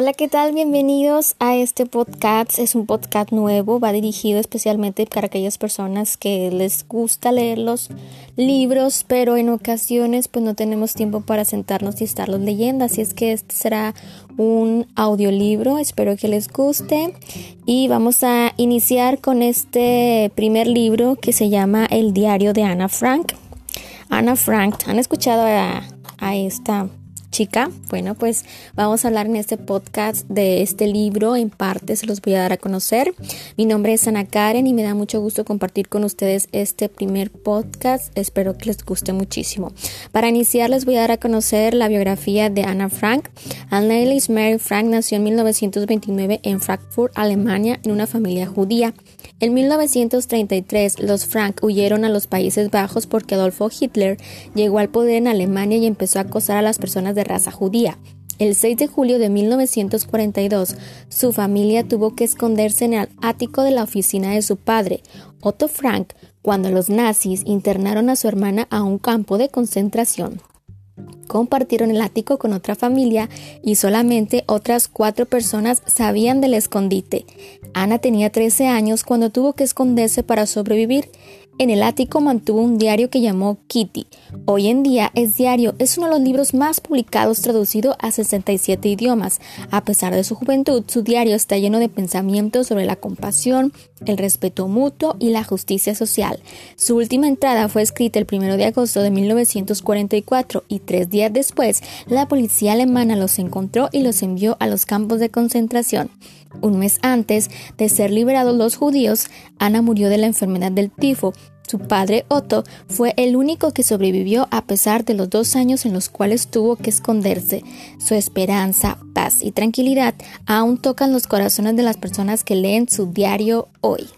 Hola, ¿qué tal? Bienvenidos a este podcast. Es un podcast nuevo, va dirigido especialmente para aquellas personas que les gusta leer los libros, pero en ocasiones pues no tenemos tiempo para sentarnos y estarlos leyendo, así es que este será un audiolibro, espero que les guste y vamos a iniciar con este primer libro que se llama El diario de Ana Frank. Ana Frank, ¿han escuchado a, a esta chica. Bueno, pues vamos a hablar en este podcast de este libro. En parte se los voy a dar a conocer. Mi nombre es Ana Karen y me da mucho gusto compartir con ustedes este primer podcast. Espero que les guste muchísimo. Para iniciar les voy a dar a conocer la biografía de Ana Frank. Annelies Mary Frank nació en 1929 en Frankfurt, Alemania, en una familia judía. En 1933 los Frank huyeron a los Países Bajos porque Adolfo Hitler llegó al poder en Alemania y empezó a acosar a las personas de raza judía. El 6 de julio de 1942, su familia tuvo que esconderse en el ático de la oficina de su padre, Otto Frank, cuando los nazis internaron a su hermana a un campo de concentración. Compartieron el ático con otra familia y solamente otras cuatro personas sabían del escondite. Ana tenía 13 años cuando tuvo que esconderse para sobrevivir en el ático mantuvo un diario que llamó Kitty. Hoy en día es diario, es uno de los libros más publicados traducido a 67 idiomas. A pesar de su juventud, su diario está lleno de pensamientos sobre la compasión, el respeto mutuo y la justicia social. Su última entrada fue escrita el 1 de agosto de 1944 y tres días después la policía alemana los encontró y los envió a los campos de concentración. Un mes antes de ser liberados los judíos, Ana murió de la enfermedad del tifo. Su padre Otto fue el único que sobrevivió a pesar de los dos años en los cuales tuvo que esconderse. Su esperanza, paz y tranquilidad aún tocan los corazones de las personas que leen su diario hoy.